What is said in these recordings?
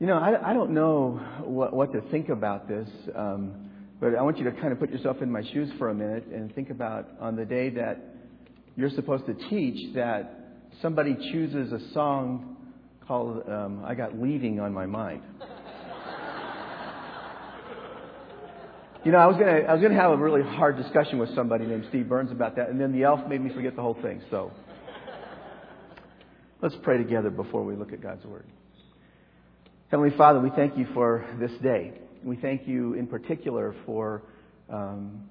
You know, I, I don't know what, what to think about this, um, but I want you to kind of put yourself in my shoes for a minute and think about on the day that you're supposed to teach that somebody chooses a song called um, I Got Leaving on My Mind. You know, I was gonna I was gonna have a really hard discussion with somebody named Steve Burns about that, and then the elf made me forget the whole thing. So let's pray together before we look at God's word. Heavenly Father, we thank you for this day. We thank you in particular for um,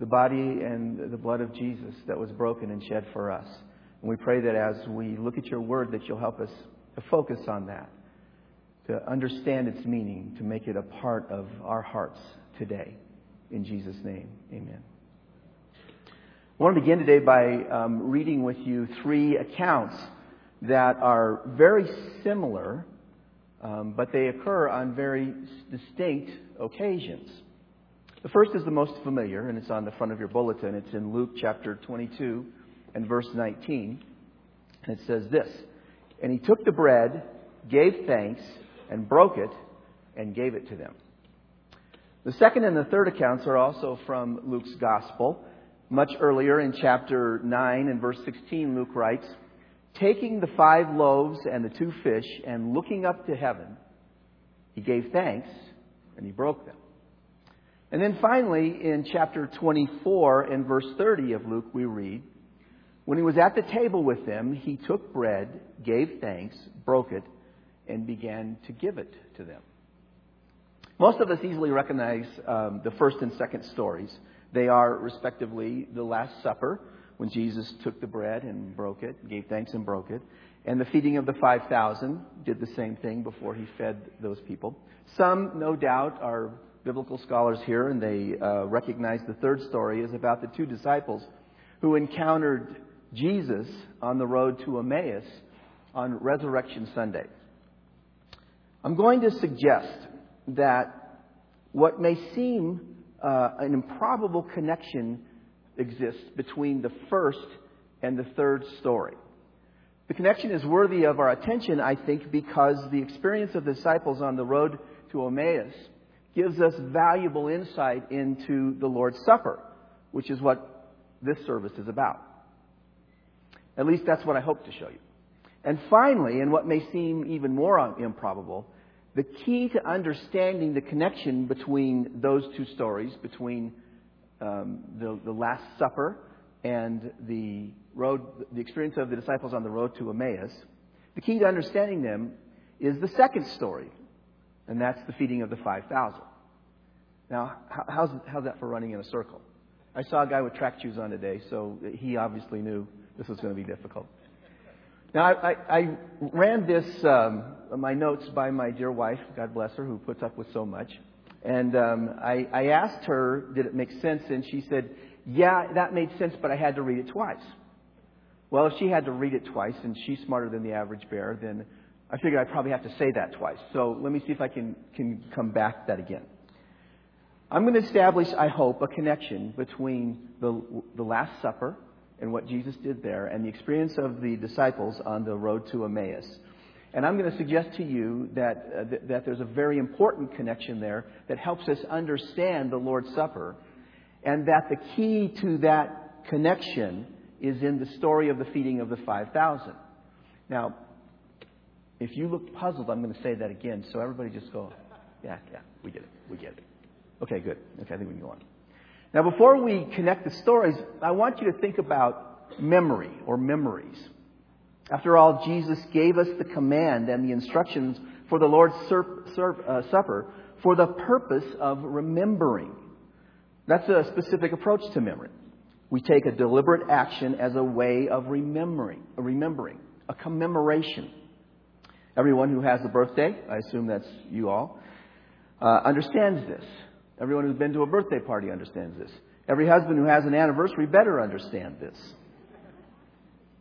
the body and the blood of Jesus that was broken and shed for us. And we pray that as we look at your word, that you'll help us to focus on that, to understand its meaning, to make it a part of our hearts today. In Jesus' name, amen. I want to begin today by um, reading with you three accounts that are very similar um, but they occur on very distinct occasions. The first is the most familiar, and it's on the front of your bulletin. It's in Luke chapter 22 and verse 19. And it says this And he took the bread, gave thanks, and broke it, and gave it to them. The second and the third accounts are also from Luke's gospel. Much earlier in chapter 9 and verse 16, Luke writes, taking the five loaves and the two fish and looking up to heaven, he gave thanks and he broke them. And then finally, in chapter 24 and verse 30 of Luke, we read, When he was at the table with them, he took bread, gave thanks, broke it, and began to give it to them. Most of us easily recognize um, the first and second stories. They are, respectively, the Last Supper when Jesus took the bread and broke it, gave thanks and broke it. And the feeding of the 5,000 did the same thing before he fed those people. Some, no doubt, are biblical scholars here, and they uh, recognize the third story is about the two disciples who encountered Jesus on the road to Emmaus on Resurrection Sunday. I'm going to suggest that what may seem uh, an improbable connection exists between the first and the third story. The connection is worthy of our attention, I think, because the experience of the disciples on the road to Emmaus gives us valuable insight into the Lord's Supper, which is what this service is about. At least that's what I hope to show you. And finally, and what may seem even more improbable, the key to understanding the connection between those two stories, between um, the, the Last Supper and the road, the experience of the disciples on the road to Emmaus, the key to understanding them is the second story, and that's the feeding of the 5,000. Now, how's, how's that for running in a circle? I saw a guy with track shoes on today, so he obviously knew this was going to be difficult. Now, I, I, I ran this, um, my notes by my dear wife, God bless her, who puts up with so much. And um, I, I asked her, did it make sense? And she said, yeah, that made sense, but I had to read it twice. Well, if she had to read it twice and she's smarter than the average bear, then I figured I'd probably have to say that twice. So let me see if I can, can come back that again. I'm going to establish, I hope, a connection between the, the Last Supper and what Jesus did there and the experience of the disciples on the road to Emmaus. And I'm going to suggest to you that, uh, th- that there's a very important connection there that helps us understand the Lord's Supper, and that the key to that connection is in the story of the feeding of the 5,000. Now, if you look puzzled, I'm going to say that again, so everybody just go, yeah, yeah, we get it, we get it. Okay, good. Okay, I think we can go on. Now, before we connect the stories, I want you to think about memory or memories. After all, Jesus gave us the command and the instructions for the Lord's uh, Supper for the purpose of remembering. That's a specific approach to memory. We take a deliberate action as a way of remembering, a remembering, a commemoration. Everyone who has a birthday, I assume that's you all, uh, understands this. Everyone who's been to a birthday party understands this. Every husband who has an anniversary better understand this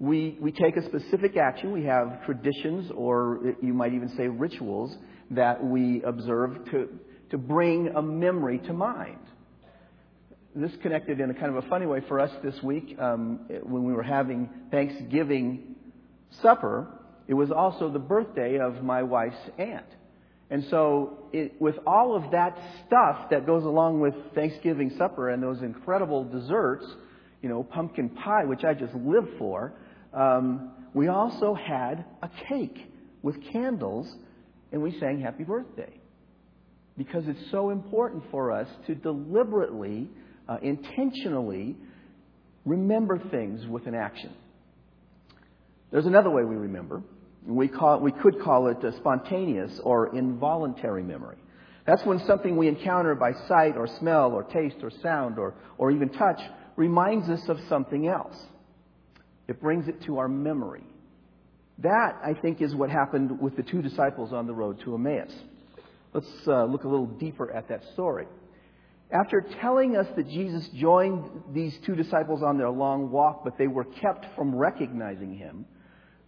we, we take a specific action. We have traditions, or you might even say rituals, that we observe to, to bring a memory to mind. This connected in a kind of a funny way for us this week um, when we were having Thanksgiving supper. It was also the birthday of my wife's aunt. And so, it, with all of that stuff that goes along with Thanksgiving supper and those incredible desserts, you know, pumpkin pie, which I just live for, um, we also had a cake with candles, and we sang Happy Birthday. Because it's so important for us to deliberately, uh, intentionally remember things with an action. There's another way we remember. We, call, we could call it spontaneous or involuntary memory. That's when something we encounter by sight or smell or taste or sound or, or even touch reminds us of something else. It brings it to our memory. That, I think, is what happened with the two disciples on the road to Emmaus. Let's uh, look a little deeper at that story. After telling us that Jesus joined these two disciples on their long walk, but they were kept from recognizing him,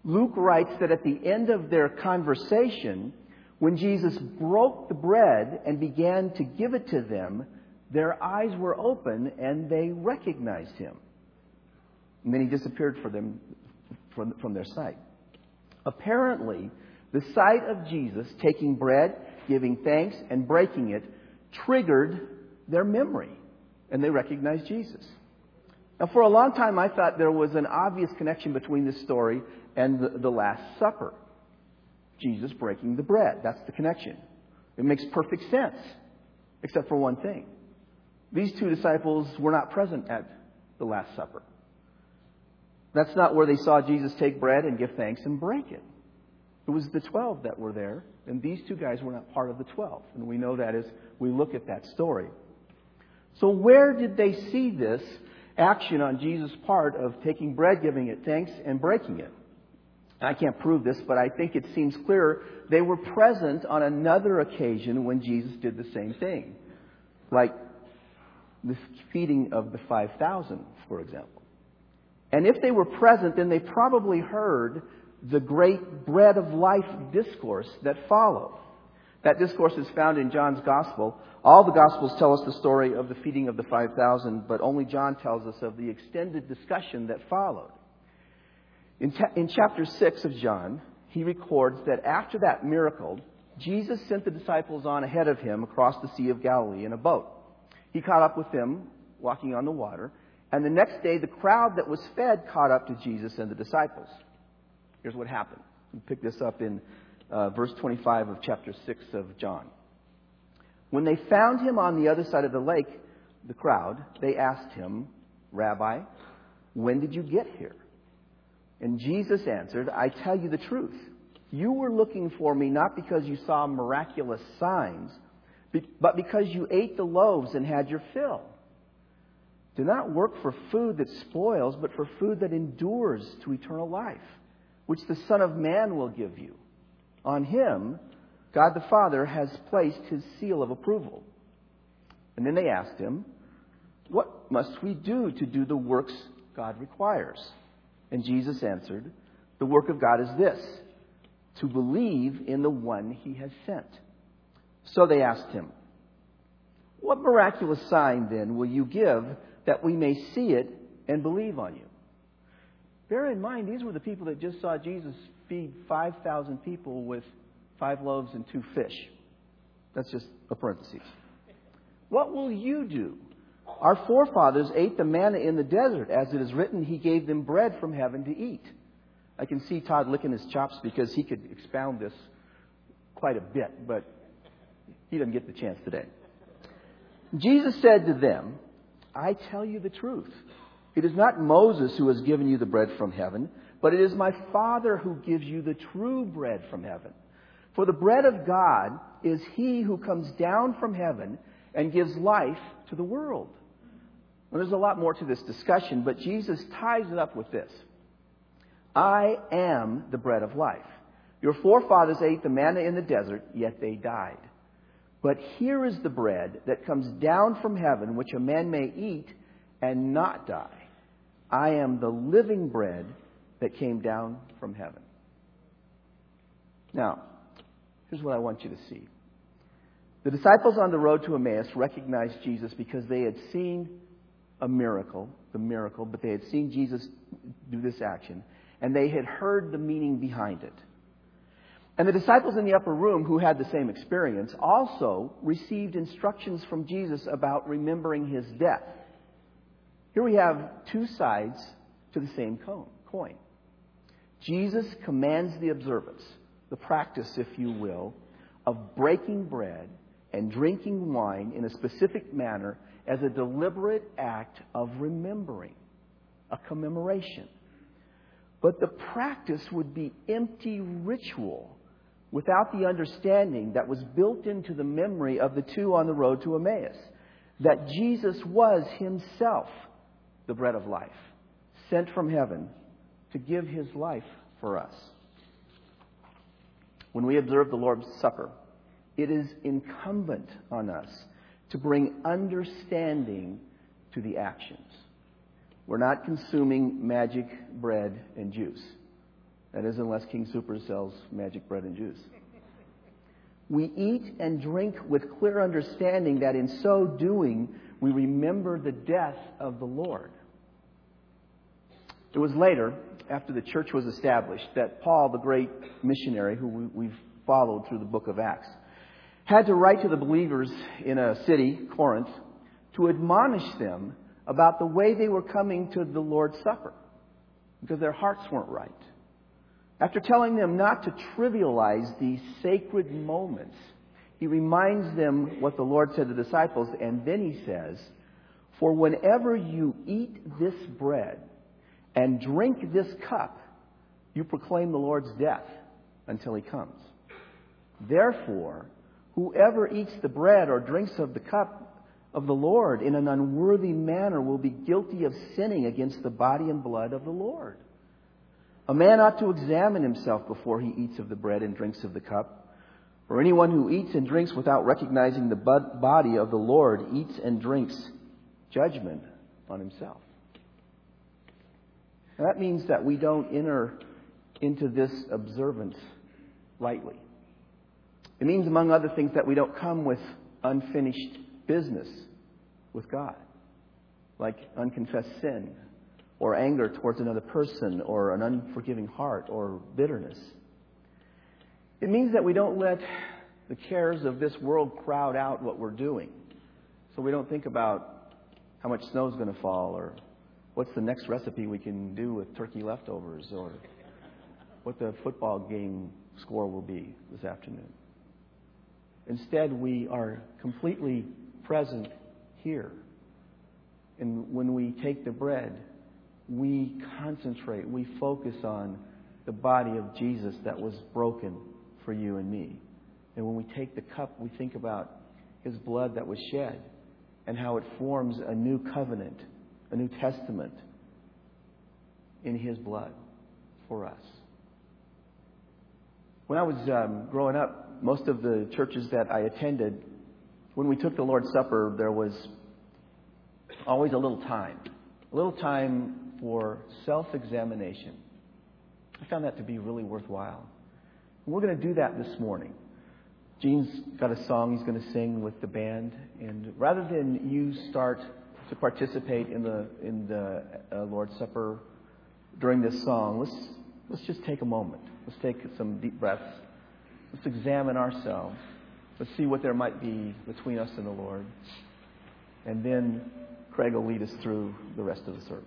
Luke writes that at the end of their conversation, when Jesus broke the bread and began to give it to them, their eyes were open and they recognized him. And then he disappeared for them from, from their sight. Apparently, the sight of Jesus taking bread, giving thanks, and breaking it triggered their memory, and they recognized Jesus. Now, for a long time, I thought there was an obvious connection between this story and the, the Last Supper. Jesus breaking the bread. That's the connection. It makes perfect sense, except for one thing. These two disciples were not present at the Last Supper. That's not where they saw Jesus take bread and give thanks and break it. It was the 12 that were there, and these two guys were not part of the 12. And we know that as we look at that story. So, where did they see this action on Jesus' part of taking bread, giving it thanks, and breaking it? I can't prove this, but I think it seems clear they were present on another occasion when Jesus did the same thing. Like the feeding of the 5,000, for example. And if they were present, then they probably heard the great bread of life discourse that followed. That discourse is found in John's Gospel. All the Gospels tell us the story of the feeding of the 5,000, but only John tells us of the extended discussion that followed. In, ta- in chapter 6 of John, he records that after that miracle, Jesus sent the disciples on ahead of him across the Sea of Galilee in a boat. He caught up with them walking on the water, and the next day the crowd that was fed caught up to Jesus and the disciples. Here's what happened. We pick this up in uh, verse 25 of chapter 6 of John. When they found him on the other side of the lake, the crowd, they asked him, Rabbi, when did you get here? And Jesus answered, I tell you the truth. You were looking for me not because you saw miraculous signs, but because you ate the loaves and had your fill. Do not work for food that spoils, but for food that endures to eternal life, which the Son of Man will give you. On him, God the Father has placed his seal of approval. And then they asked him, What must we do to do the works God requires? And Jesus answered, The work of God is this to believe in the one he has sent. So they asked him, What miraculous sign then will you give that we may see it and believe on you? Bear in mind, these were the people that just saw Jesus feed 5,000 people with five loaves and two fish. That's just a parenthesis. What will you do? Our forefathers ate the manna in the desert. As it is written, He gave them bread from heaven to eat. I can see Todd licking his chops because he could expound this quite a bit, but he doesn't get the chance today. Jesus said to them, I tell you the truth. It is not Moses who has given you the bread from heaven, but it is my Father who gives you the true bread from heaven. For the bread of God is he who comes down from heaven and gives life to the world. There's a lot more to this discussion, but Jesus ties it up with this I am the bread of life. Your forefathers ate the manna in the desert, yet they died. But here is the bread that comes down from heaven, which a man may eat and not die. I am the living bread that came down from heaven. Now, here's what I want you to see. The disciples on the road to Emmaus recognized Jesus because they had seen a miracle, the miracle, but they had seen Jesus do this action, and they had heard the meaning behind it. And the disciples in the upper room who had the same experience also received instructions from Jesus about remembering his death. Here we have two sides to the same coin. Jesus commands the observance, the practice, if you will, of breaking bread and drinking wine in a specific manner as a deliberate act of remembering, a commemoration. But the practice would be empty ritual without the understanding that was built into the memory of the two on the road to Emmaus that Jesus was himself the bread of life, sent from heaven to give his life for us. When we observe the Lord's Supper, it is incumbent on us to bring understanding to the actions. We're not consuming magic bread and juice. That is, unless King Soopers sells magic bread and juice. We eat and drink with clear understanding that in so doing, we remember the death of the Lord. It was later, after the church was established, that Paul, the great missionary who we've followed through the book of Acts, had to write to the believers in a city, Corinth, to admonish them about the way they were coming to the Lord's Supper because their hearts weren't right. After telling them not to trivialize these sacred moments, he reminds them what the Lord said to the disciples, and then he says, For whenever you eat this bread and drink this cup, you proclaim the Lord's death until he comes. Therefore, whoever eats the bread or drinks of the cup of the Lord in an unworthy manner will be guilty of sinning against the body and blood of the Lord. A man ought to examine himself before he eats of the bread and drinks of the cup. For anyone who eats and drinks without recognizing the body of the Lord eats and drinks judgment on himself. That means that we don't enter into this observance lightly. It means, among other things, that we don't come with unfinished business with God, like unconfessed sin or anger towards another person or an unforgiving heart or bitterness. It means that we don't let the cares of this world crowd out what we're doing. So we don't think about how much snow is going to fall or what's the next recipe we can do with turkey leftovers or what the football game score will be this afternoon. Instead, we are completely present here. And when we take the bread, we concentrate, we focus on the body of Jesus that was broken for you and me. And when we take the cup, we think about his blood that was shed and how it forms a new covenant, a new testament in his blood for us. When I was um, growing up, most of the churches that I attended, when we took the Lord's Supper, there was always a little time. A little time for self examination. I found that to be really worthwhile. We're going to do that this morning. Gene's got a song he's going to sing with the band, and rather than you start to participate in the in the uh, Lord's Supper during this song, let's let's just take a moment. Let's take some deep breaths. Let's examine ourselves. Let's see what there might be between us and the Lord. And then Craig will lead us through the rest of the service.